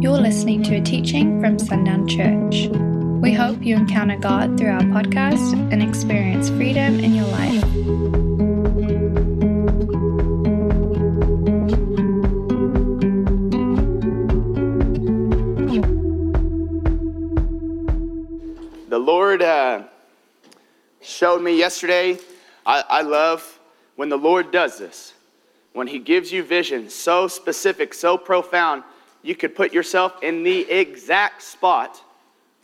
You're listening to a teaching from Sundown Church. We hope you encounter God through our podcast and experience freedom in your life. The Lord uh, showed me yesterday. I, I love when the Lord does this. When He gives you vision so specific, so profound, you could put yourself in the exact spot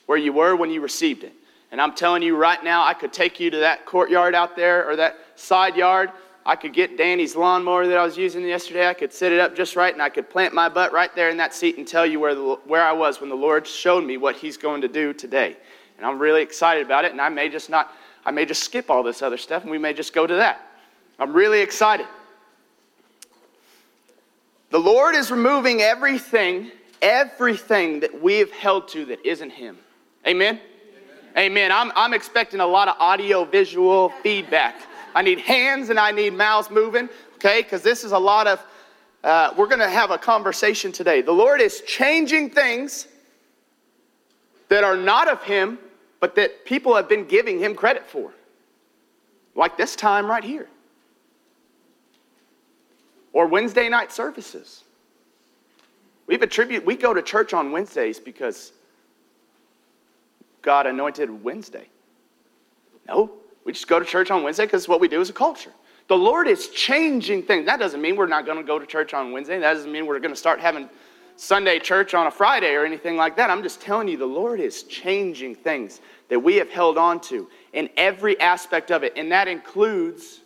where you were when you received it. And I'm telling you right now, I could take you to that courtyard out there or that side yard. I could get Danny's lawnmower that I was using yesterday. I could set it up just right, and I could plant my butt right there in that seat and tell you where, the, where I was when the Lord showed me what He's going to do today. And I'm really excited about it, and I may just not, I may just skip all this other stuff, and we may just go to that. I'm really excited. The Lord is removing everything, everything that we have held to that isn't Him. Amen? Amen. I'm, I'm expecting a lot of audio visual feedback. I need hands and I need mouths moving, okay? Because this is a lot of, uh, we're going to have a conversation today. The Lord is changing things that are not of Him, but that people have been giving Him credit for. Like this time right here. Or Wednesday night services. We've attributed, we go to church on Wednesdays because God anointed Wednesday. No, we just go to church on Wednesday because what we do as a culture. The Lord is changing things. That doesn't mean we're not going to go to church on Wednesday. That doesn't mean we're going to start having Sunday church on a Friday or anything like that. I'm just telling you, the Lord is changing things that we have held on to in every aspect of it, and that includes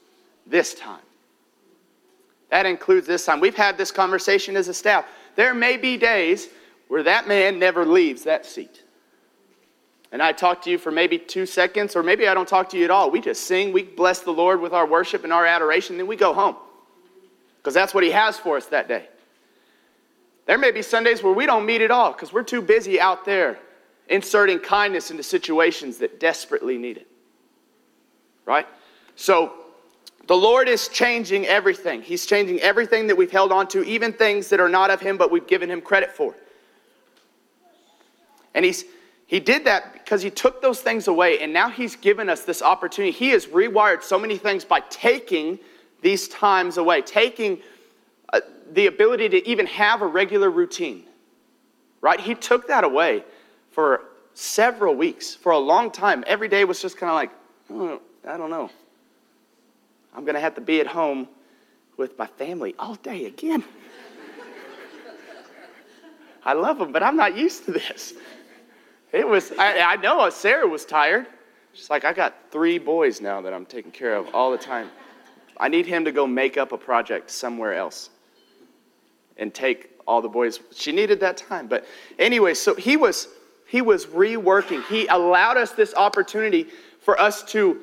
this time. That includes this time. We've had this conversation as a staff. There may be days where that man never leaves that seat. And I talk to you for maybe two seconds, or maybe I don't talk to you at all. We just sing, we bless the Lord with our worship and our adoration, then we go home. Because that's what He has for us that day. There may be Sundays where we don't meet at all because we're too busy out there inserting kindness into situations that desperately need it. Right? So, the Lord is changing everything. He's changing everything that we've held on to, even things that are not of Him, but we've given Him credit for. And He's he did that because he took those things away, and now he's given us this opportunity. He has rewired so many things by taking these times away, taking uh, the ability to even have a regular routine. Right? He took that away for several weeks, for a long time. Every day was just kind of like, oh, I don't know. I'm going to have to be at home with my family all day again. I love them, but I'm not used to this. It was, I, I know uh, Sarah was tired. She's like, I got three boys now that I'm taking care of all the time. I need him to go make up a project somewhere else and take all the boys. She needed that time. But anyway, so he was he was reworking. He allowed us this opportunity for us to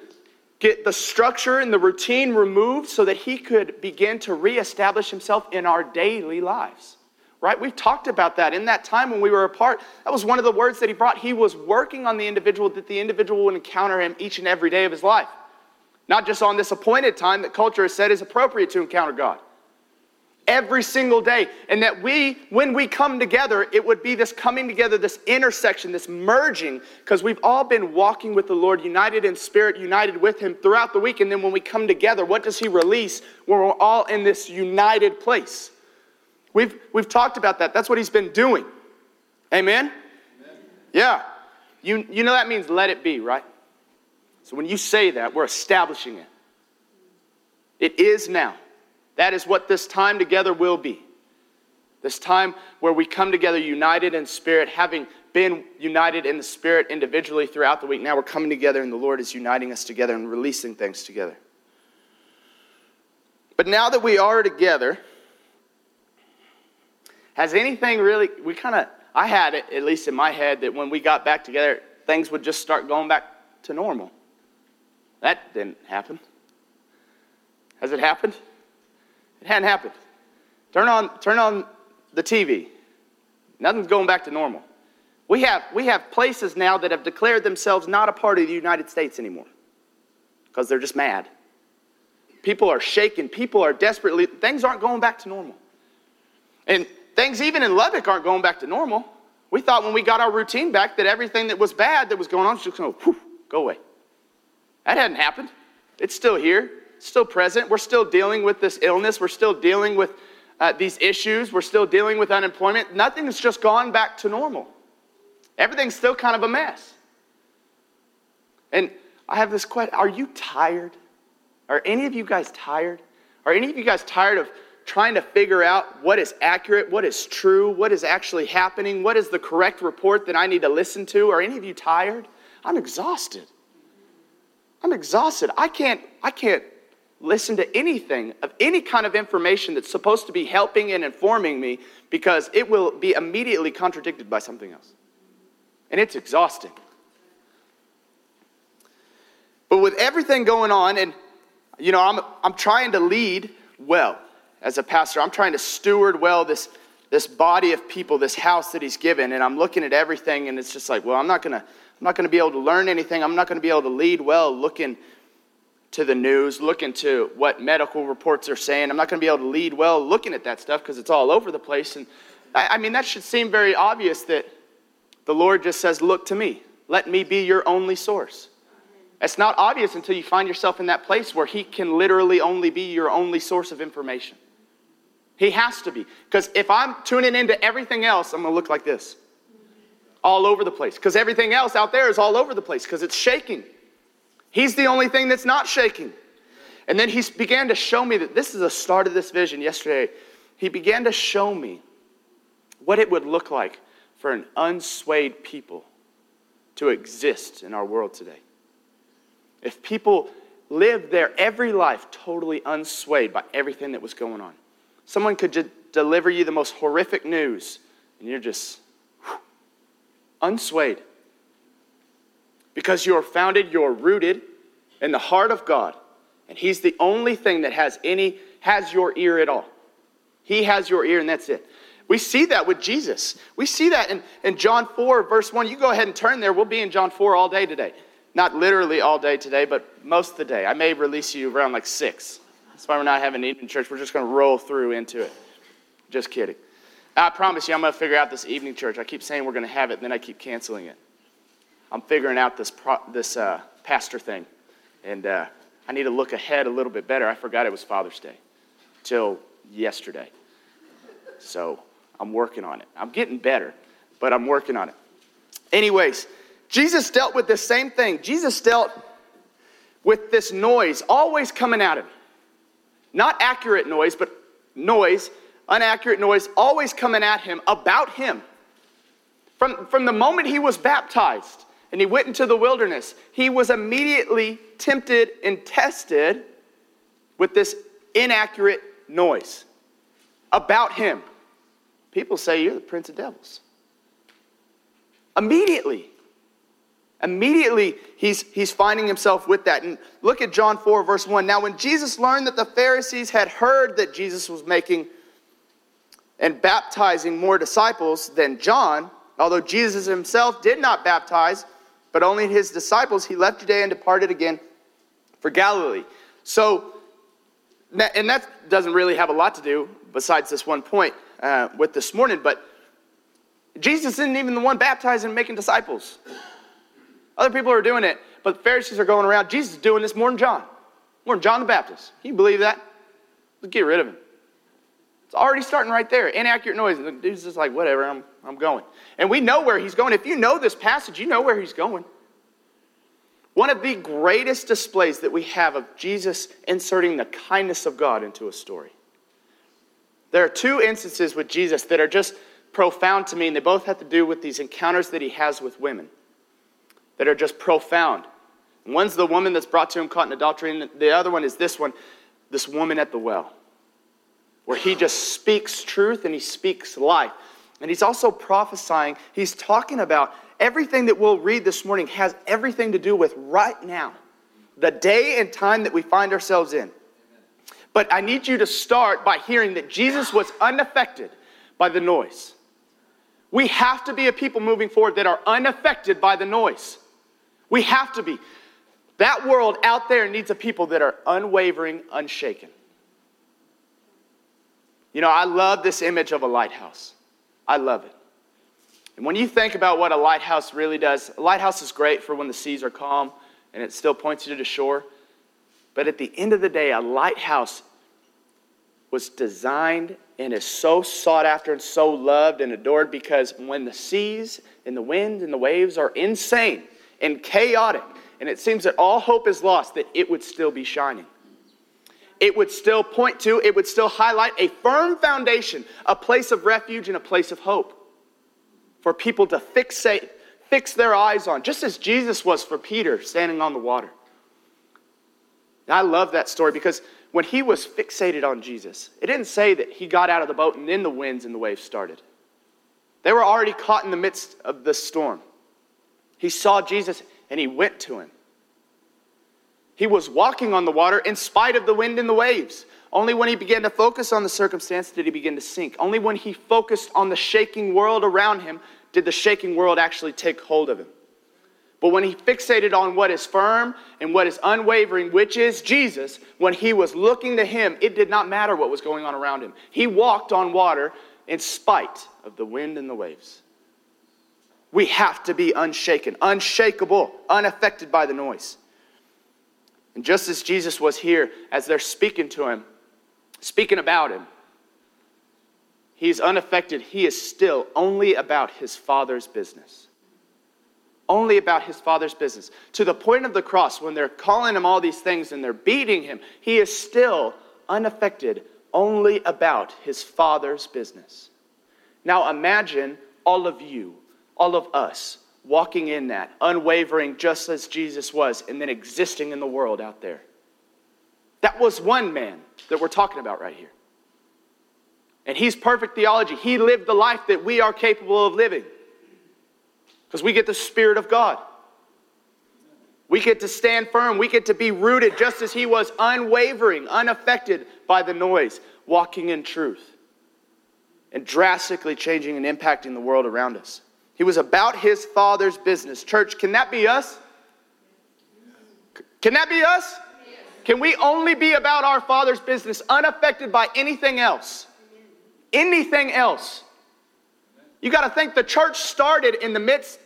get the structure and the routine removed so that he could begin to reestablish himself in our daily lives right? We've talked about that. In that time when we were apart, that was one of the words that he brought. He was working on the individual that the individual would encounter him each and every day of his life. Not just on this appointed time that culture has said is appropriate to encounter God. Every single day. And that we, when we come together, it would be this coming together, this intersection, this merging, because we've all been walking with the Lord, united in spirit, united with Him throughout the week. And then when we come together, what does He release when we're all in this united place? We've, we've talked about that. That's what he's been doing. Amen? Amen? Yeah. You, you know that means let it be, right? So when you say that, we're establishing it. It is now. That is what this time together will be. This time where we come together united in spirit, having been united in the spirit individually throughout the week. Now we're coming together and the Lord is uniting us together and releasing things together. But now that we are together, has anything really, we kind of, I had it, at least in my head, that when we got back together, things would just start going back to normal. That didn't happen. Has it happened? It hadn't happened. Turn on, turn on the TV. Nothing's going back to normal. We have, we have places now that have declared themselves not a part of the United States anymore because they're just mad. People are shaken. People are desperately, things aren't going back to normal. And things even in Lubbock aren't going back to normal. We thought when we got our routine back that everything that was bad that was going on was just going to go away. That hadn't happened. It's still here, still present. We're still dealing with this illness. We're still dealing with uh, these issues. We're still dealing with unemployment. Nothing's just gone back to normal. Everything's still kind of a mess. And I have this question Are you tired? Are any of you guys tired? Are any of you guys tired of trying to figure out what is accurate, what is true, what is actually happening, what is the correct report that I need to listen to? Are any of you tired? I'm exhausted. I'm exhausted. I can't, I can't listen to anything of any kind of information that's supposed to be helping and informing me because it will be immediately contradicted by something else. And it's exhausting. But with everything going on, and you know, I'm, I'm trying to lead well as a pastor. I'm trying to steward well this, this body of people, this house that he's given, and I'm looking at everything, and it's just like, well, I'm not gonna, I'm not gonna be able to learn anything. I'm not gonna be able to lead well looking to the news, looking to what medical reports are saying. I'm not gonna be able to lead well looking at that stuff because it's all over the place. And I, I mean, that should seem very obvious that the Lord just says, look to me. Let me be your only source. It's not obvious until you find yourself in that place where He can literally only be your only source of information. He has to be. Because if I'm tuning into everything else, I'm going to look like this all over the place. Because everything else out there is all over the place because it's shaking. He's the only thing that's not shaking. And then he began to show me that this is the start of this vision yesterday. He began to show me what it would look like for an unswayed people to exist in our world today. If people lived their every life totally unswayed by everything that was going on. Someone could just deliver you the most horrific news, and you're just whew, unswayed. Because you're founded, you're rooted in the heart of God. And He's the only thing that has any, has your ear at all. He has your ear, and that's it. We see that with Jesus. We see that in, in John 4, verse 1. You go ahead and turn there. We'll be in John 4 all day today. Not literally all day today, but most of the day. I may release you around like 6. That's why we're not having evening church. We're just going to roll through into it. Just kidding. I promise you, I'm going to figure out this evening church. I keep saying we're going to have it, and then I keep canceling it. I'm figuring out this, pro- this uh, pastor thing, and uh, I need to look ahead a little bit better. I forgot it was Father's Day till yesterday. So I'm working on it. I'm getting better, but I'm working on it. Anyways, Jesus dealt with the same thing. Jesus dealt with this noise always coming at him. Not accurate noise, but noise, inaccurate noise, always coming at him about him. From, from the moment he was baptized and he went into the wilderness, he was immediately tempted and tested with this inaccurate noise about him. People say, You're the prince of devils. Immediately. Immediately, he's, he's finding himself with that. And look at John 4, verse 1. Now, when Jesus learned that the Pharisees had heard that Jesus was making and baptizing more disciples than John, although Jesus himself did not baptize, but only his disciples, he left Judea and departed again for Galilee. So, and that doesn't really have a lot to do, besides this one point, uh, with this morning, but Jesus isn't even the one baptizing and making disciples. Other people are doing it, but the Pharisees are going around. Jesus is doing this more than John, more than John the Baptist. Can you believe that? Let's get rid of him. It's already starting right there. Inaccurate noise. And the dude's just like, whatever, I'm, I'm going. And we know where he's going. If you know this passage, you know where he's going. One of the greatest displays that we have of Jesus inserting the kindness of God into a story. There are two instances with Jesus that are just profound to me, and they both have to do with these encounters that he has with women that are just profound. One's the woman that's brought to him caught in adultery, and the other one is this one, this woman at the well, where he just speaks truth and he speaks life. And he's also prophesying, he's talking about everything that we'll read this morning has everything to do with right now, the day and time that we find ourselves in. But I need you to start by hearing that Jesus was unaffected by the noise. We have to be a people moving forward that are unaffected by the noise. We have to be. That world out there needs a people that are unwavering, unshaken. You know, I love this image of a lighthouse. I love it. And when you think about what a lighthouse really does, a lighthouse is great for when the seas are calm and it still points you to the shore. But at the end of the day, a lighthouse was designed and is so sought after and so loved and adored because when the seas and the wind and the waves are insane and chaotic, and it seems that all hope is lost, that it would still be shining. It would still point to, it would still highlight a firm foundation, a place of refuge and a place of hope for people to fixate, fix their eyes on, just as Jesus was for Peter standing on the water. I love that story because when he was fixated on Jesus, it didn't say that he got out of the boat and then the winds and the waves started. They were already caught in the midst of the storm. He saw Jesus and he went to him. He was walking on the water in spite of the wind and the waves. Only when he began to focus on the circumstance did he begin to sink. Only when he focused on the shaking world around him did the shaking world actually take hold of him. But when he fixated on what is firm and what is unwavering, which is Jesus, when he was looking to him, it did not matter what was going on around him. He walked on water in spite of the wind and the waves. We have to be unshaken, unshakable, unaffected by the noise. And just as Jesus was here, as they're speaking to him, speaking about him, he's unaffected. He is still only about his Father's business only about his father's business. To the point of the cross, when they're calling him all these things and they're beating him, he is still unaffected, only about his father's business. Now imagine all of you, all of us, walking in that, unwavering just as Jesus was, and then existing in the world out there. That was one man that we're talking about right here. And he's perfect theology. He lived the life that we are capable of living because we get the Spirit of God. We get to stand firm. We get to be rooted just as he was, unwavering, unaffected by the noise, walking in truth, and drastically changing and impacting the world around us. He was about his Father's business. Church, can that be us? Can that be us? Can we only be about our Father's business, unaffected by anything else? Anything else? You got to think the church started in the midst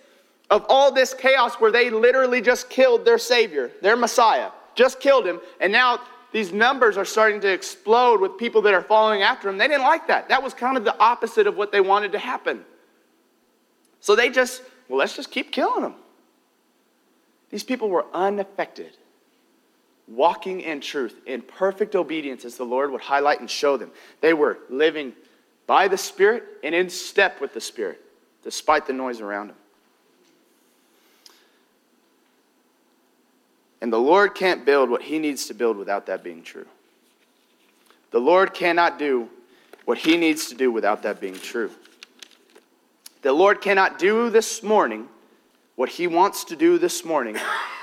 of all this chaos where they literally just killed their Savior, their Messiah, just killed him, and now these numbers are starting to explode with people that are following after him. They didn't like that. That was kind of the opposite of what they wanted to happen. So they just, well, let's just keep killing them. These people were unaffected, walking in truth, in perfect obedience as the Lord would highlight and show them. They were living by the Spirit and in step with the Spirit, despite the noise around them. And the Lord can't build what He needs to build without that being true. The Lord cannot do what He needs to do without that being true. The Lord cannot do this morning what He wants to do this morning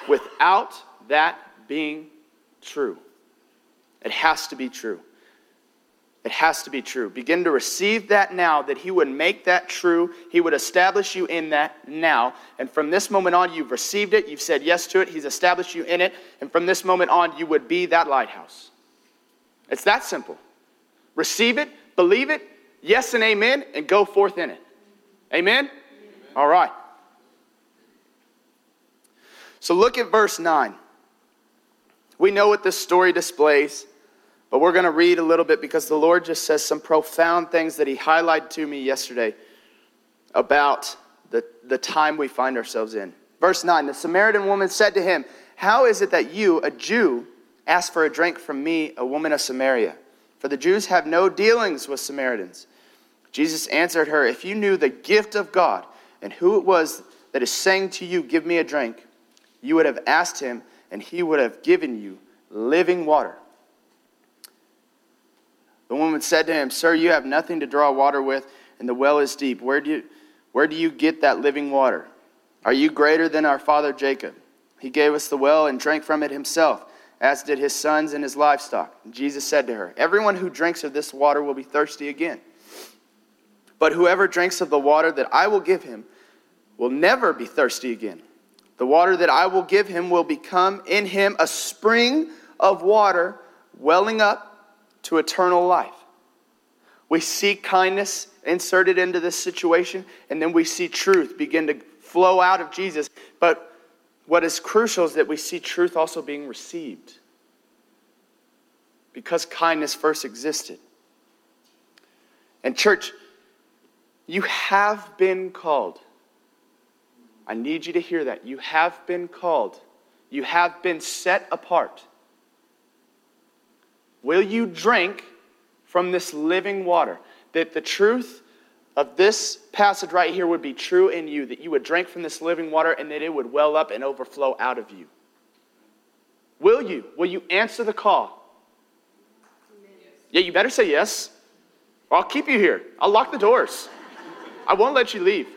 without that being true. It has to be true. It has to be true. Begin to receive that now, that He would make that true. He would establish you in that now. And from this moment on, you've received it, you've said yes to it, He's established you in it. And from this moment on, you would be that lighthouse. It's that simple. Receive it, believe it, yes and amen, and go forth in it. Amen? amen. All right. So look at verse 9. We know what this story displays. But we're going to read a little bit because the Lord just says some profound things that He highlighted to me yesterday about the, the time we find ourselves in. Verse 9 The Samaritan woman said to him, How is it that you, a Jew, ask for a drink from me, a woman of Samaria? For the Jews have no dealings with Samaritans. Jesus answered her, If you knew the gift of God and who it was that is saying to you, Give me a drink, you would have asked him, and he would have given you living water. The woman said to him, Sir, you have nothing to draw water with, and the well is deep. Where do you, where do you get that living water? Are you greater than our father Jacob? He gave us the well and drank from it himself, as did his sons and his livestock. And Jesus said to her, Everyone who drinks of this water will be thirsty again. But whoever drinks of the water that I will give him will never be thirsty again. The water that I will give him will become in him a spring of water welling up to eternal life. We see kindness inserted into this situation, and then we see truth begin to flow out of Jesus. But what is crucial is that we see truth also being received because kindness first existed. And, church, you have been called. I need you to hear that. You have been called, you have been set apart. Will you drink from this living water? That the truth of this passage right here would be true in you, that you would drink from this living water and that it would well up and overflow out of you. Will you? Will you answer the call? Yeah, you better say yes, or I'll keep you here. I'll lock the doors. I won't let you leave.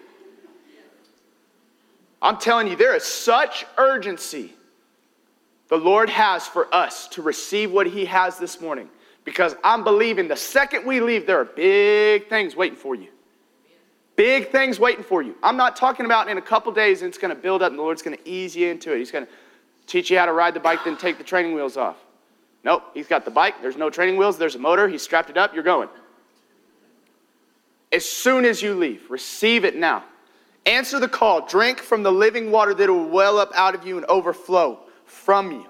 I'm telling you, there is such urgency the Lord has for us to receive what He has this morning. Because I'm believing the second we leave, there are big things waiting for you. Big things waiting for you. I'm not talking about in a couple days and it's going to build up and the Lord's going to ease you into it. He's going to teach you how to ride the bike, then take the training wheels off. Nope, he's got the bike. There's no training wheels. There's a motor. He's strapped it up. You're going. As soon as you leave, receive it now. Answer the call. Drink from the living water that will well up out of you and overflow from you.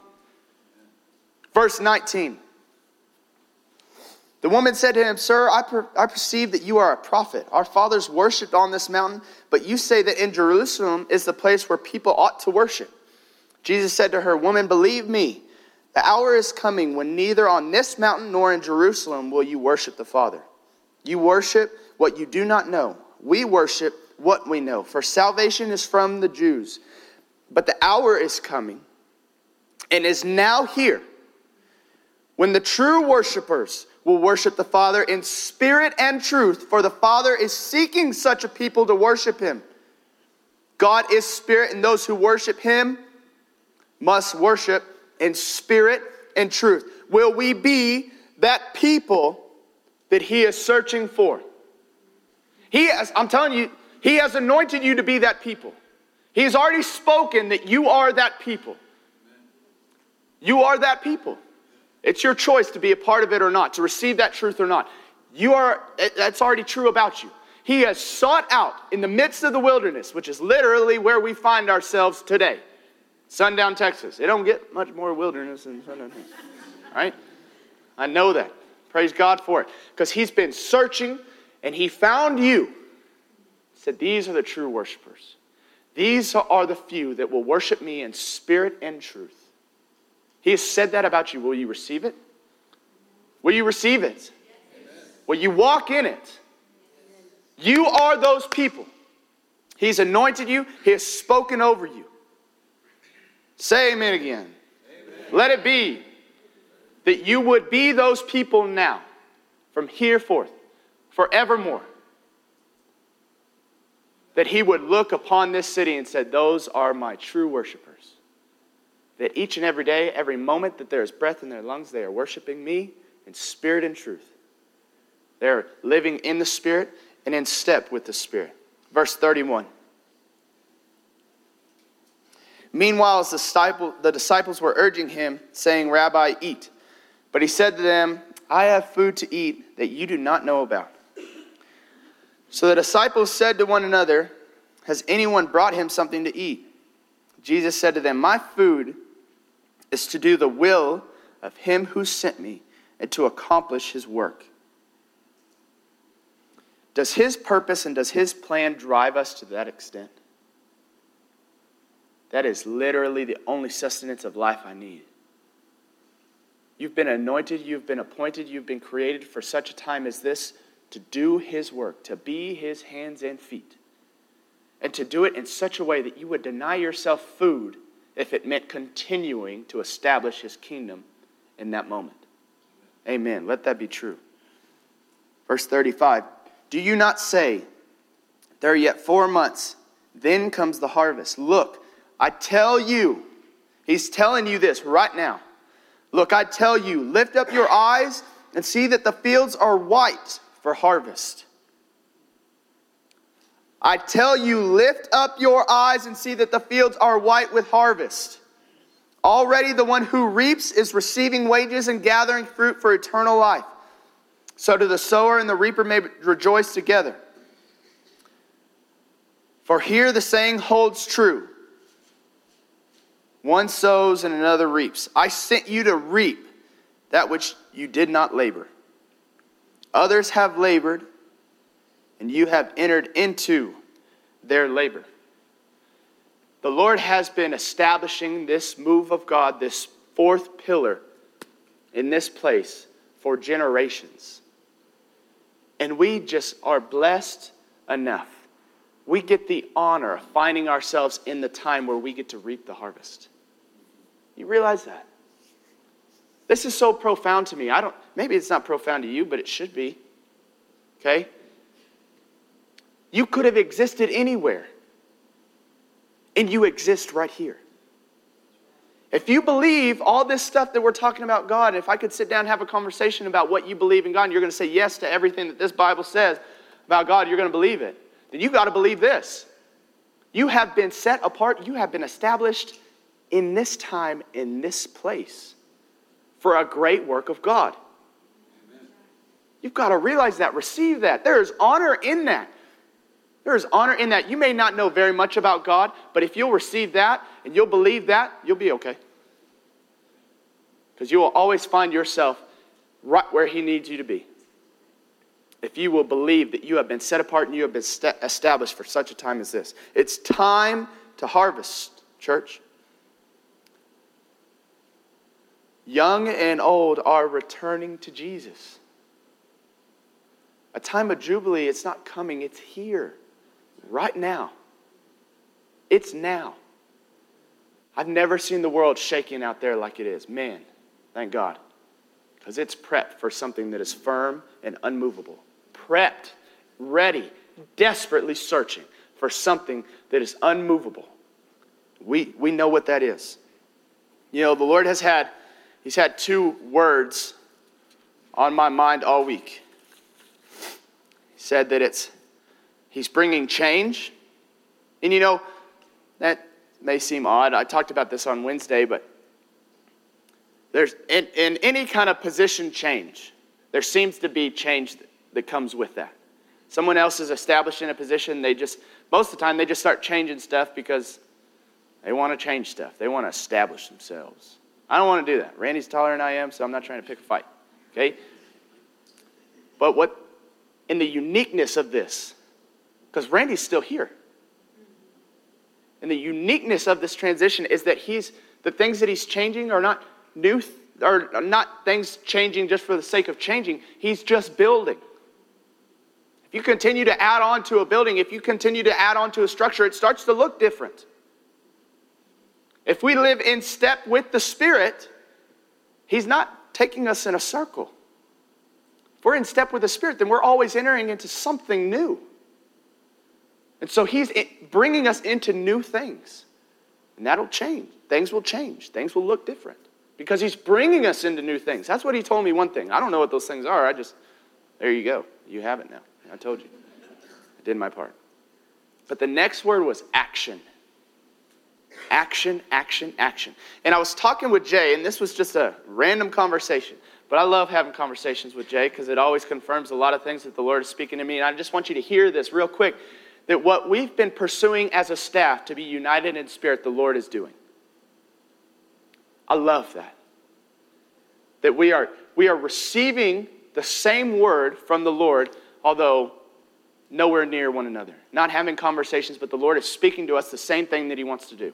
Verse 19. The woman said to him, Sir, I, per- I perceive that you are a prophet. Our fathers worshipped on this mountain, but you say that in Jerusalem is the place where people ought to worship. Jesus said to her, Woman, believe me, the hour is coming when neither on this mountain nor in Jerusalem will you worship the Father. You worship what you do not know. We worship what we know, for salvation is from the Jews. But the hour is coming and is now here when the true worshipers will worship the Father in spirit and truth, for the Father is seeking such a people to worship him. God is spirit, and those who worship him must worship in spirit and truth. Will we be that people that he is searching for? He has, I'm telling you, he has anointed you to be that people. He has already spoken that you are that people. You are that people. It's your choice to be a part of it or not, to receive that truth or not. You are, that's already true about you. He has sought out in the midst of the wilderness, which is literally where we find ourselves today. Sundown, Texas. It don't get much more wilderness than Sundown, Texas. Right? I know that. Praise God for it. Because he's been searching and he found you. He said, These are the true worshipers. These are the few that will worship me in spirit and truth. He has said that about you. Will you receive it? Will you receive it? Will you walk in it? You are those people. He's anointed you, He has spoken over you. Say amen again. Amen. Let it be that you would be those people now, from here forth, forevermore. That He would look upon this city and said, Those are my true worshipers that each and every day, every moment that there is breath in their lungs, they are worshiping me in spirit and truth. They're living in the Spirit and in step with the Spirit. Verse 31. Meanwhile, as the disciples were urging him, saying, Rabbi, eat. But he said to them, I have food to eat that you do not know about. So the disciples said to one another, Has anyone brought him something to eat? Jesus said to them, My food is to do the will of him who sent me and to accomplish his work. Does his purpose and does his plan drive us to that extent? That is literally the only sustenance of life I need. You've been anointed, you've been appointed, you've been created for such a time as this to do his work, to be his hands and feet, and to do it in such a way that you would deny yourself food if it meant continuing to establish his kingdom in that moment. Amen. Let that be true. Verse 35 Do you not say, There are yet four months, then comes the harvest? Look, I tell you, he's telling you this right now. Look, I tell you, lift up your eyes and see that the fields are white for harvest. I tell you, lift up your eyes and see that the fields are white with harvest. Already the one who reaps is receiving wages and gathering fruit for eternal life, So do the sower and the reaper may rejoice together. For here the saying holds true one sows and another reaps. I sent you to reap that which you did not labor. Others have labored, and you have entered into their labor. The Lord has been establishing this move of God, this fourth pillar in this place for generations. And we just are blessed enough. We get the honor of finding ourselves in the time where we get to reap the harvest. You realize that? This is so profound to me. I don't maybe it's not profound to you, but it should be. Okay? You could have existed anywhere. And you exist right here. If you believe all this stuff that we're talking about God, if I could sit down and have a conversation about what you believe in God, and you're going to say yes to everything that this Bible says about God, you're going to believe it. Then you got to believe this. You have been set apart, you have been established in this time, in this place, for a great work of God. You've got to realize that, receive that. There is honor in that. There is honor in that. You may not know very much about God, but if you'll receive that and you'll believe that, you'll be okay. Because you will always find yourself right where He needs you to be. If you will believe that you have been set apart and you have been st- established for such a time as this, it's time to harvest, church. Young and old are returning to Jesus. A time of Jubilee, it's not coming, it's here right now. It's now. I've never seen the world shaking out there like it is. Man, thank God. Because it's prepped for something that is firm and unmovable. Prepped, ready, desperately searching for something that is unmovable. We, we know what that is. You know, the Lord has had, He's had two words on my mind all week. He said that it's He's bringing change. And you know, that may seem odd. I talked about this on Wednesday, but there's in, in any kind of position change, there seems to be change that, that comes with that. Someone else is established in a position, they just, most of the time, they just start changing stuff because they want to change stuff. They want to establish themselves. I don't want to do that. Randy's taller than I am, so I'm not trying to pick a fight. Okay? But what, in the uniqueness of this, because Randy's still here. And the uniqueness of this transition is that he's the things that he's changing are not new are not things changing just for the sake of changing. He's just building. If you continue to add on to a building, if you continue to add on to a structure, it starts to look different. If we live in step with the Spirit, He's not taking us in a circle. If we're in step with the Spirit, then we're always entering into something new. And so he's bringing us into new things. And that'll change. Things will change. Things will look different because he's bringing us into new things. That's what he told me one thing. I don't know what those things are. I just, there you go. You have it now. I told you. I did my part. But the next word was action. Action, action, action. And I was talking with Jay, and this was just a random conversation. But I love having conversations with Jay because it always confirms a lot of things that the Lord is speaking to me. And I just want you to hear this real quick that what we've been pursuing as a staff to be united in spirit, the Lord is doing. I love that. That we are, we are receiving the same word from the Lord, although nowhere near one another. Not having conversations, but the Lord is speaking to us the same thing that He wants to do.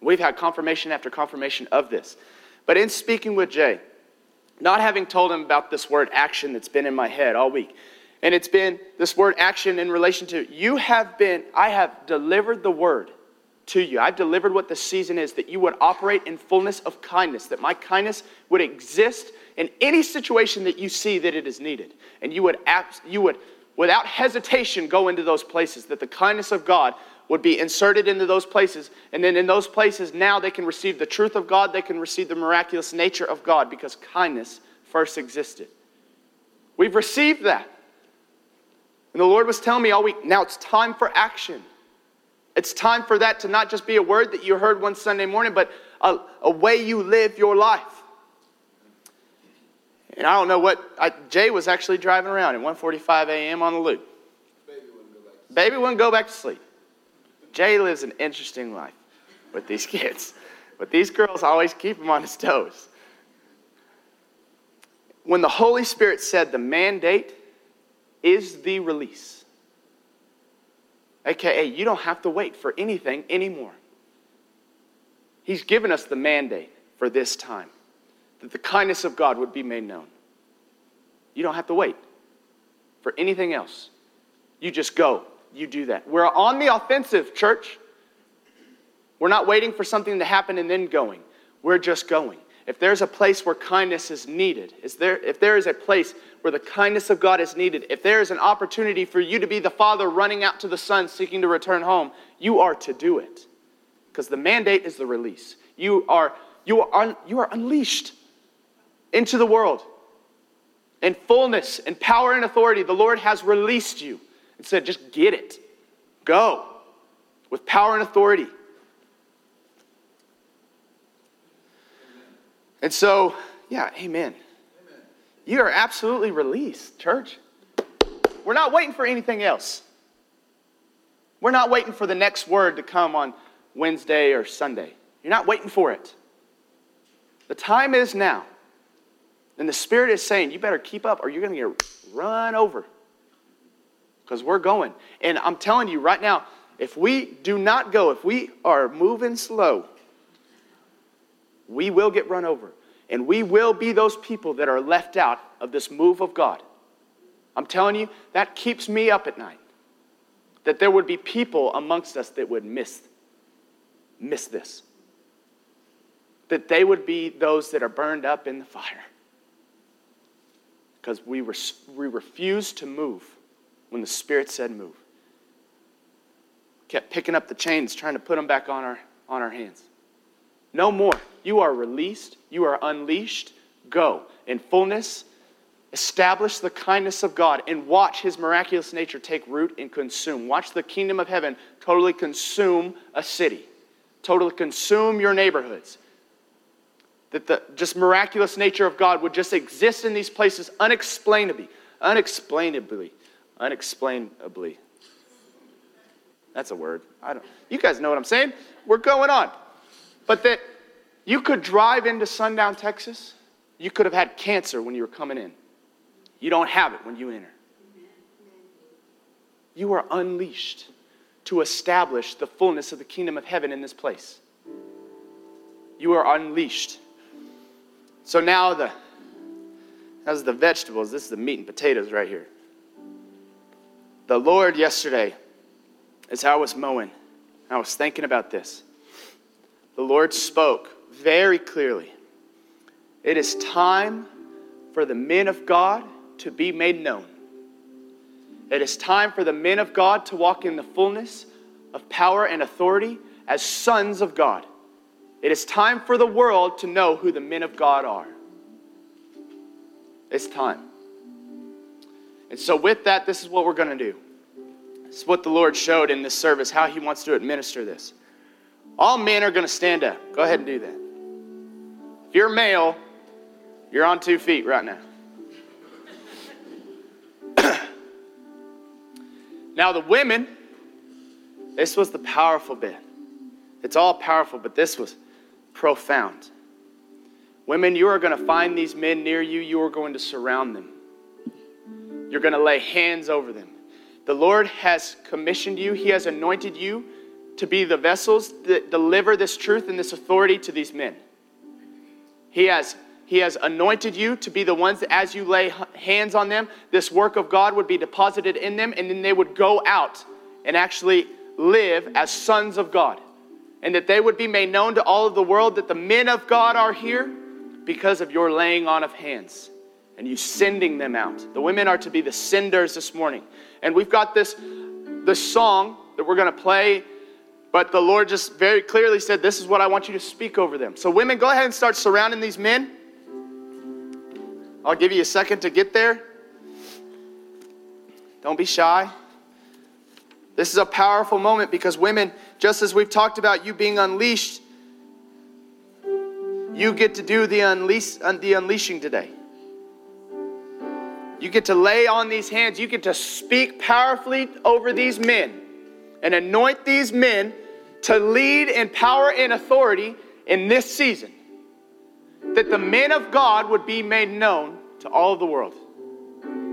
We've had confirmation after confirmation of this. But in speaking with Jay, not having told him about this word action that's been in my head all week, and it's been this word action in relation to you have been, I have delivered the word to you. I've delivered what the season is, that you would operate in fullness of kindness, that my kindness would exist in any situation that you see that it is needed. And you would, you would without hesitation, go into those places, that the kindness of God would be inserted into those places. And then in those places, now they can receive the truth of God, they can receive the miraculous nature of God because kindness first existed. We've received that. And the Lord was telling me all week, now it's time for action. It's time for that to not just be a word that you heard one Sunday morning, but a, a way you live your life. And I don't know what, I, Jay was actually driving around at 1.45 a.m. on the loop. Baby wouldn't go back to sleep. Jay lives an interesting life with these kids. But these girls always keep him on his toes. When the Holy Spirit said the mandate is the release, aka you don't have to wait for anything anymore. He's given us the mandate for this time that the kindness of God would be made known. You don't have to wait for anything else. You just go, you do that. We're on the offensive, church. We're not waiting for something to happen and then going. We're just going. If there's a place where kindness is needed, is there, if there is a place where the kindness of God is needed, if there is an opportunity for you to be the father running out to the son seeking to return home, you are to do it. Because the mandate is the release. You are, you are, un, you are unleashed into the world in fullness and power and authority. The Lord has released you and said, just get it. Go with power and authority. And so, yeah, amen. amen. You are absolutely released, church. We're not waiting for anything else. We're not waiting for the next word to come on Wednesday or Sunday. You're not waiting for it. The time is now. And the Spirit is saying, you better keep up or you're going to get run over. Because we're going. And I'm telling you right now, if we do not go, if we are moving slow, we will get run over. And we will be those people that are left out of this move of God. I'm telling you, that keeps me up at night. That there would be people amongst us that would miss, miss this. That they would be those that are burned up in the fire. Because we, were, we refused to move when the Spirit said move. Kept picking up the chains, trying to put them back on our, on our hands. No more. You are released. You are unleashed. Go in fullness. Establish the kindness of God and watch His miraculous nature take root and consume. Watch the kingdom of heaven totally consume a city, totally consume your neighborhoods. That the just miraculous nature of God would just exist in these places unexplainably, unexplainably, unexplainably. That's a word. I don't. You guys know what I'm saying. We're going on. But that you could drive into Sundown, Texas. You could have had cancer when you were coming in. You don't have it when you enter. You are unleashed to establish the fullness of the kingdom of heaven in this place. You are unleashed. So now the that's the vegetables. This is the meat and potatoes right here. The Lord yesterday, as I was mowing, I was thinking about this the Lord spoke very clearly. It is time for the men of God to be made known. It is time for the men of God to walk in the fullness of power and authority as sons of God. It is time for the world to know who the men of God are. It's time. And so, with that, this is what we're going to do. This is what the Lord showed in this service, how He wants to administer this. All men are going to stand up. Go ahead and do that. If you're male, you're on two feet right now. now, the women, this was the powerful bit. It's all powerful, but this was profound. Women, you are going to find these men near you, you are going to surround them. You're going to lay hands over them. The Lord has commissioned you, He has anointed you to be the vessels that deliver this truth and this authority to these men. He has, he has anointed you to be the ones that, as you lay hands on them, this work of God would be deposited in them, and then they would go out and actually live as sons of God. And that they would be made known to all of the world that the men of God are here because of your laying on of hands and you sending them out. The women are to be the senders this morning. And we've got this, this song that we're going to play but the Lord just very clearly said, This is what I want you to speak over them. So, women, go ahead and start surrounding these men. I'll give you a second to get there. Don't be shy. This is a powerful moment because women, just as we've talked about you being unleashed, you get to do the, unleash, uh, the unleashing today. You get to lay on these hands. You get to speak powerfully over these men and anoint these men to lead in power and authority in this season. That the men of God would be made known to all the world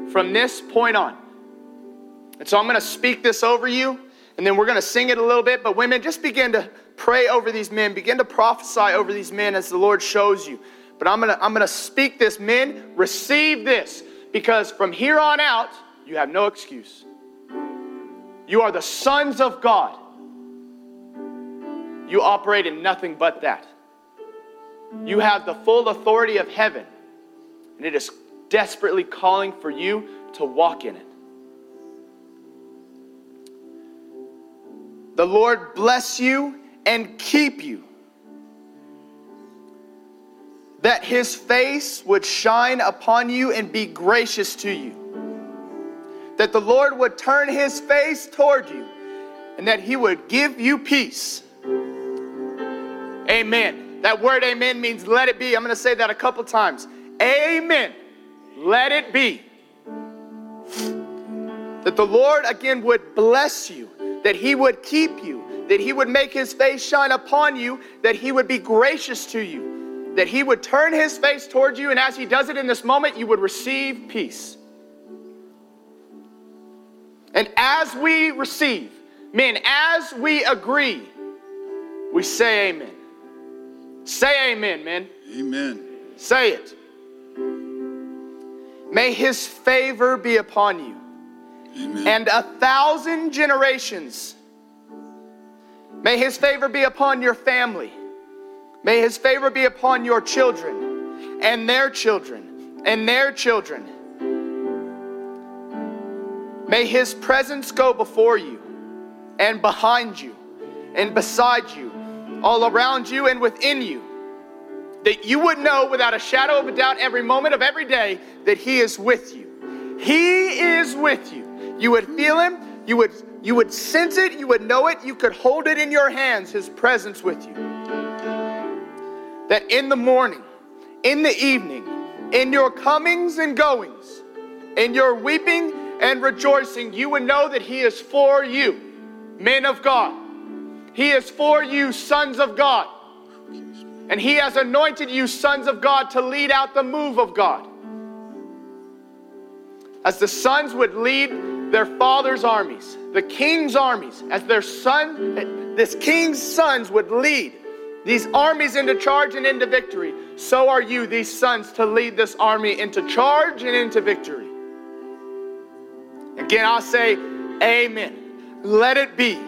from this point on. And so I'm going to speak this over you, and then we're going to sing it a little bit. But women, just begin to pray over these men, begin to prophesy over these men as the Lord shows you. But I'm going to, I'm going to speak this, men, receive this, because from here on out, you have no excuse. You are the sons of God. You operate in nothing but that. You have the full authority of heaven, and it is desperately calling for you to walk in it. The Lord bless you and keep you. That his face would shine upon you and be gracious to you. That the Lord would turn his face toward you and that he would give you peace. Amen. That word amen means let it be. I'm going to say that a couple times. Amen. Let it be. That the Lord again would bless you, that he would keep you, that he would make his face shine upon you, that he would be gracious to you, that he would turn his face towards you, and as he does it in this moment, you would receive peace. And as we receive, men, as we agree, we say amen. Say amen, men. Amen. Say it. May his favor be upon you. Amen. And a thousand generations. May his favor be upon your family. May his favor be upon your children and their children and their children. May his presence go before you and behind you and beside you, all around you and within you that you would know without a shadow of a doubt every moment of every day that He is with you. He is with you. You would feel Him, you would, you would sense it, you would know it, you could hold it in your hands, His presence with you. That in the morning, in the evening, in your comings and goings, in your weeping and rejoicing, you would know that He is for you, men of God. He is for you, sons of God. And He has anointed you, sons of God, to lead out the move of God. As the sons would lead their father's armies, the king's armies, as their son, this king's sons would lead these armies into charge and into victory, so are you, these sons, to lead this army into charge and into victory. Again, I'll say, Amen. Let it be.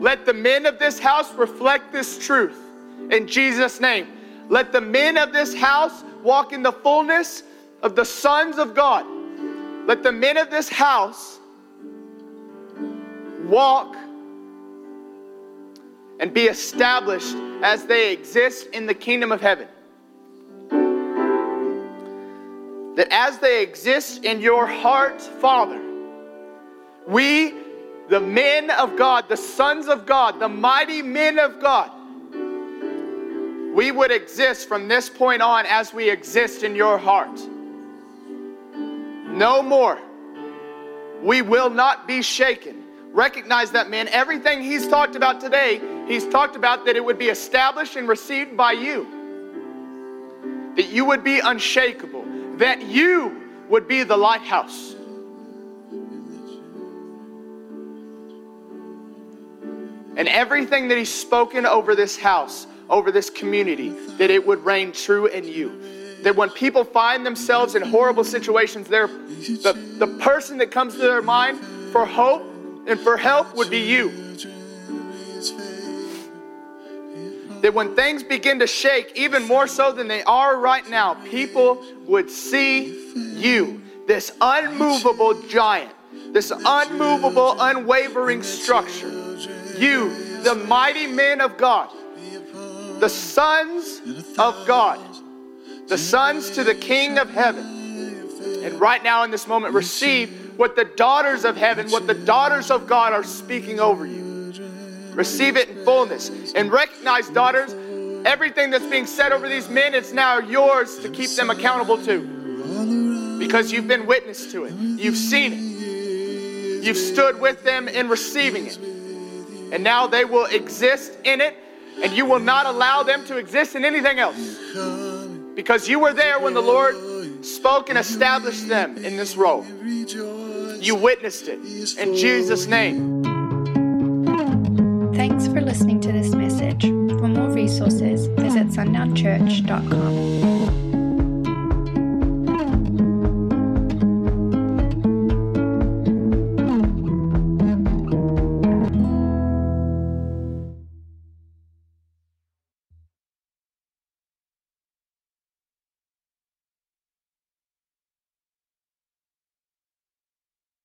Let the men of this house reflect this truth in Jesus' name. Let the men of this house walk in the fullness of the sons of God. Let the men of this house walk and be established as they exist in the kingdom of heaven. That as they exist in your heart, Father, we, the men of God, the sons of God, the mighty men of God, we would exist from this point on as we exist in your heart. No more. We will not be shaken. Recognize that, man. Everything he's talked about today, he's talked about that it would be established and received by you. That you would be unshakable. That you would be the lighthouse. And everything that he's spoken over this house, over this community, that it would reign true in you. That when people find themselves in horrible situations, the, the person that comes to their mind for hope and for help would be you. That when things begin to shake, even more so than they are right now, people would see you, this unmovable giant, this unmovable, unwavering structure. You, the mighty men of God the sons of God, the sons to the King of heaven. And right now in this moment, receive what the daughters of heaven, what the daughters of God are speaking over you. Receive it in fullness. And recognize, daughters, everything that's being said over these men, it's now yours to keep them accountable to. because you've been witness to it. You've seen it. You've stood with them in receiving it. And now they will exist in it, and you will not allow them to exist in anything else. Because you were there when the Lord spoke and established them in this role. You witnessed it. In Jesus' name. Thanks for listening to this message. For more resources, visit sundownchurch.com.